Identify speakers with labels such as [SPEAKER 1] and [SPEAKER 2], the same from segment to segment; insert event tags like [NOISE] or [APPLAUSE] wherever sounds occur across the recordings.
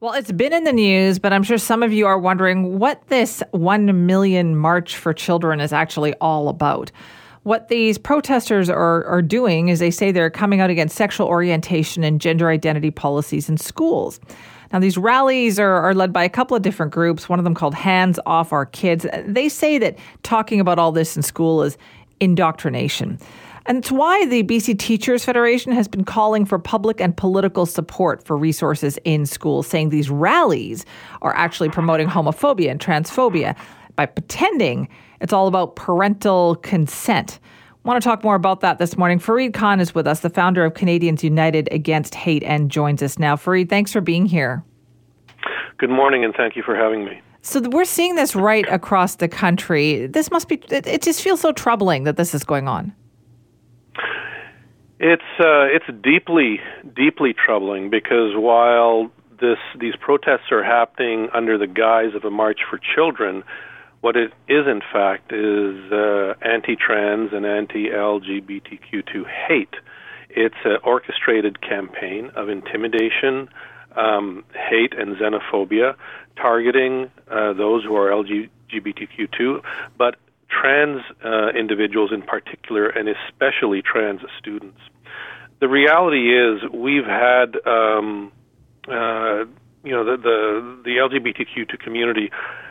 [SPEAKER 1] Well, it's been in the news, but I'm sure some of you are wondering what this 1 million March for Children is actually all about. What these protesters are, are doing is they say they're coming out against sexual orientation and gender identity policies in schools. Now, these rallies are, are led by a couple of different groups, one of them called Hands Off Our Kids. They say that talking about all this in school is indoctrination. And it's why the BC Teachers Federation has been calling for public and political support for resources in schools, saying these rallies are actually promoting homophobia and transphobia by pretending it's all about parental consent. I want to talk more about that this morning. Fareed Khan is with us, the founder of Canadians United Against Hate, and joins us now. Fareed, thanks for being here.
[SPEAKER 2] Good morning, and thank you for having me.
[SPEAKER 1] So we're seeing this right across the country. This must be. It, it just feels so troubling that this is going on.
[SPEAKER 2] It's uh, it's deeply deeply troubling because while this these protests are happening under the guise of a march for children, what it is, in fact, is uh, anti-trans and anti-LGBTQ2 hate. It's an orchestrated campaign of intimidation, um, hate, and xenophobia, targeting uh, those who are LGBTQ2, but trans uh, individuals in particular, and especially trans students. The reality is, we've had um, uh, you know the the, the LGBTQ2 community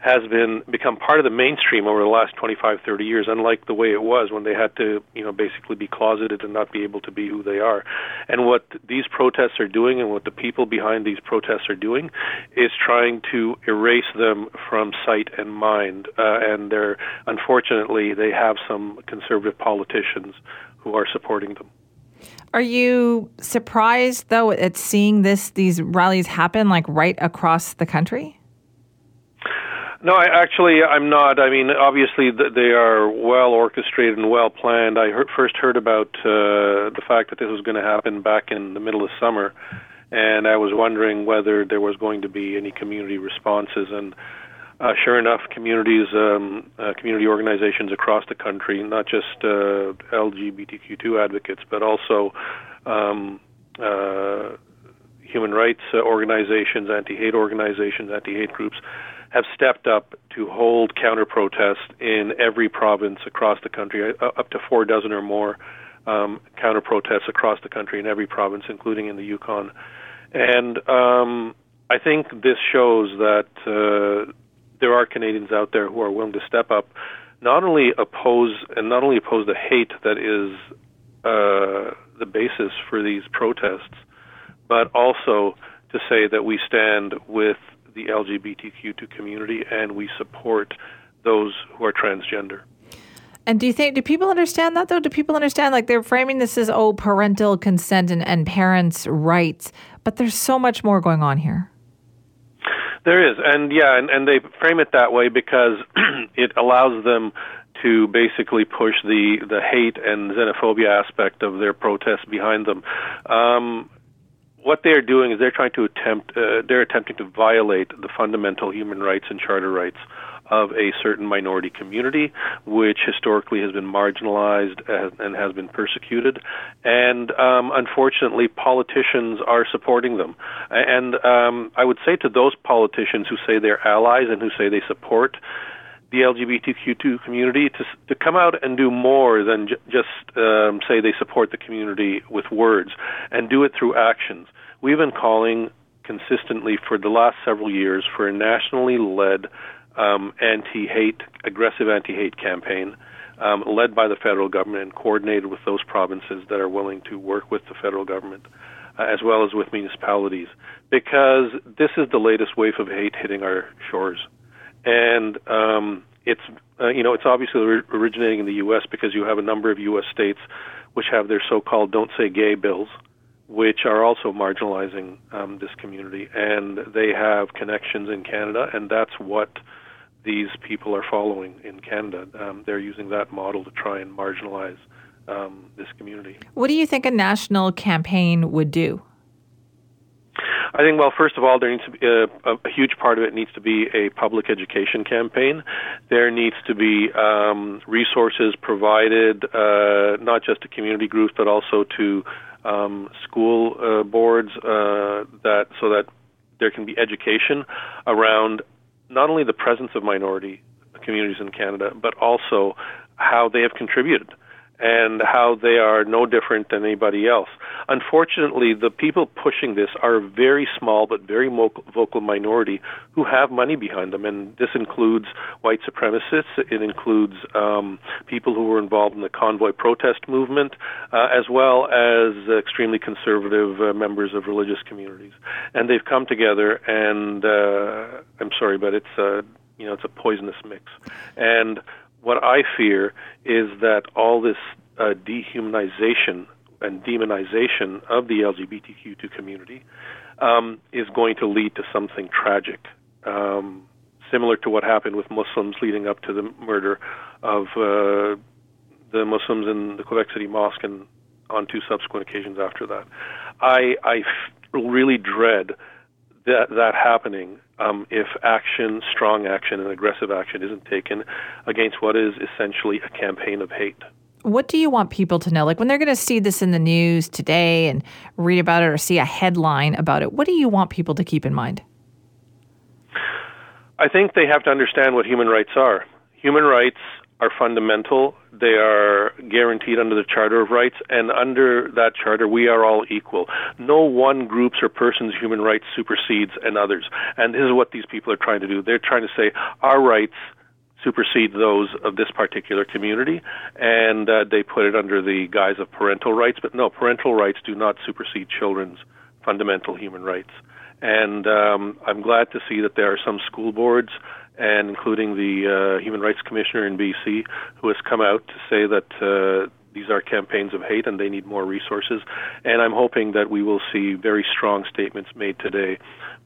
[SPEAKER 2] has been become part of the mainstream over the last 25 30 years unlike the way it was when they had to you know basically be closeted and not be able to be who they are. And what these protests are doing and what the people behind these protests are doing is trying to erase them from sight and mind. Uh, and they're unfortunately they have some conservative politicians who are supporting them.
[SPEAKER 1] Are you surprised though at seeing this these rallies happen like right across the country?
[SPEAKER 2] No, I, actually, I'm not. I mean, obviously, they are well orchestrated and well planned. I heard, first heard about uh, the fact that this was going to happen back in the middle of summer, and I was wondering whether there was going to be any community responses. And uh, sure enough, communities, um, uh, community organizations across the country, not just uh, LGBTQ2 advocates, but also um, uh, human rights organizations, anti-hate organizations, anti-hate groups, have stepped up to hold counter protests in every province across the country, uh, up to four dozen or more um, counter protests across the country in every province, including in the Yukon. And um, I think this shows that uh, there are Canadians out there who are willing to step up, not only oppose and not only oppose the hate that is uh, the basis for these protests, but also to say that we stand with the LGBTQ2 community and we support those who are transgender.
[SPEAKER 1] And do you think do people understand that though? Do people understand like they're framing this as oh parental consent and, and parents' rights, but there's so much more going on here.
[SPEAKER 2] There is, and yeah, and, and they frame it that way because [CLEARS THROAT] it allows them to basically push the the hate and xenophobia aspect of their protests behind them. Um, what they're doing is they're trying to attempt uh, they're attempting to violate the fundamental human rights and charter rights of a certain minority community, which historically has been marginalized and has been persecuted. And um, unfortunately, politicians are supporting them. And um, I would say to those politicians who say they're allies and who say they support the LGBTQ2 community to to come out and do more than j- just um, say they support the community with words and do it through actions. We've been calling consistently for the last several years for a nationally led um, anti-hate, aggressive anti-hate campaign um, led by the federal government and coordinated with those provinces that are willing to work with the federal government, uh, as well as with municipalities, because this is the latest wave of hate hitting our shores, and um, it's uh, you know it's obviously originating in the U.S. because you have a number of U.S. states which have their so-called "Don't Say Gay" bills, which are also marginalizing um, this community, and they have connections in Canada, and that's what these people are following in Canada. Um, they're using that model to try and marginalize um, this community.
[SPEAKER 1] What do you think a national campaign would do?
[SPEAKER 2] I think, well, first of all, there needs to be a, a, huge part of it needs to be a public education campaign. There needs to be um, resources provided, uh, not just to community groups, but also to um, school uh, boards, uh, that so that there can be education around not only the presence of minority communities in Canada, but also how they have contributed and how they are no different than anybody else. Unfortunately, the people pushing this are a very small but very vocal minority who have money behind them, and this includes white supremacists. It includes um, people who were involved in the convoy protest movement, uh, as well as extremely conservative uh, members of religious communities. And they've come together, and uh, I'm sorry, but it's a you know it's a poisonous mix, and what I fear is that all this uh, dehumanization and demonization of the LGBTQ2 community um, is going to lead to something tragic, um, similar to what happened with Muslims leading up to the murder of uh, the Muslims in the Quebec City Mosque and on two subsequent occasions after that. I, really dread that that happening um, if action, strong action, and aggressive action isn't taken against what is essentially a campaign of hate.
[SPEAKER 1] What do you want people to know? Like when they're going to see this in the news today and read about it or see a headline about it, what do you want people to keep in mind?
[SPEAKER 2] I think they have to understand what human rights are. Human rights are fundamental. They are guaranteed under the Charter of Rights, and under that charter, we are all equal. No one group's or person's human rights supersedes another's. And this is what these people are trying to do. They're trying to say our rights supersede those of this particular community, and uh, they put it under the guise of parental rights. But no, parental rights do not supersede children's fundamental human rights. And um, I'm glad to see that there are some school boards and including the uh, Human Rights Commissioner in BC, who has come out to say that uh, these are campaigns of hate and they need more resources. And I'm hoping that we will see very strong statements made today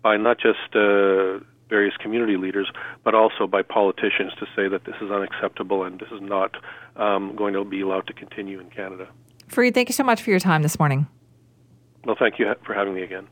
[SPEAKER 2] by not just uh, various community leaders, but also by politicians to say that this is unacceptable and this is not um, going to be allowed to continue in Canada.
[SPEAKER 1] Fareed, thank you so much for your time this morning.
[SPEAKER 2] Well, thank you for having me again.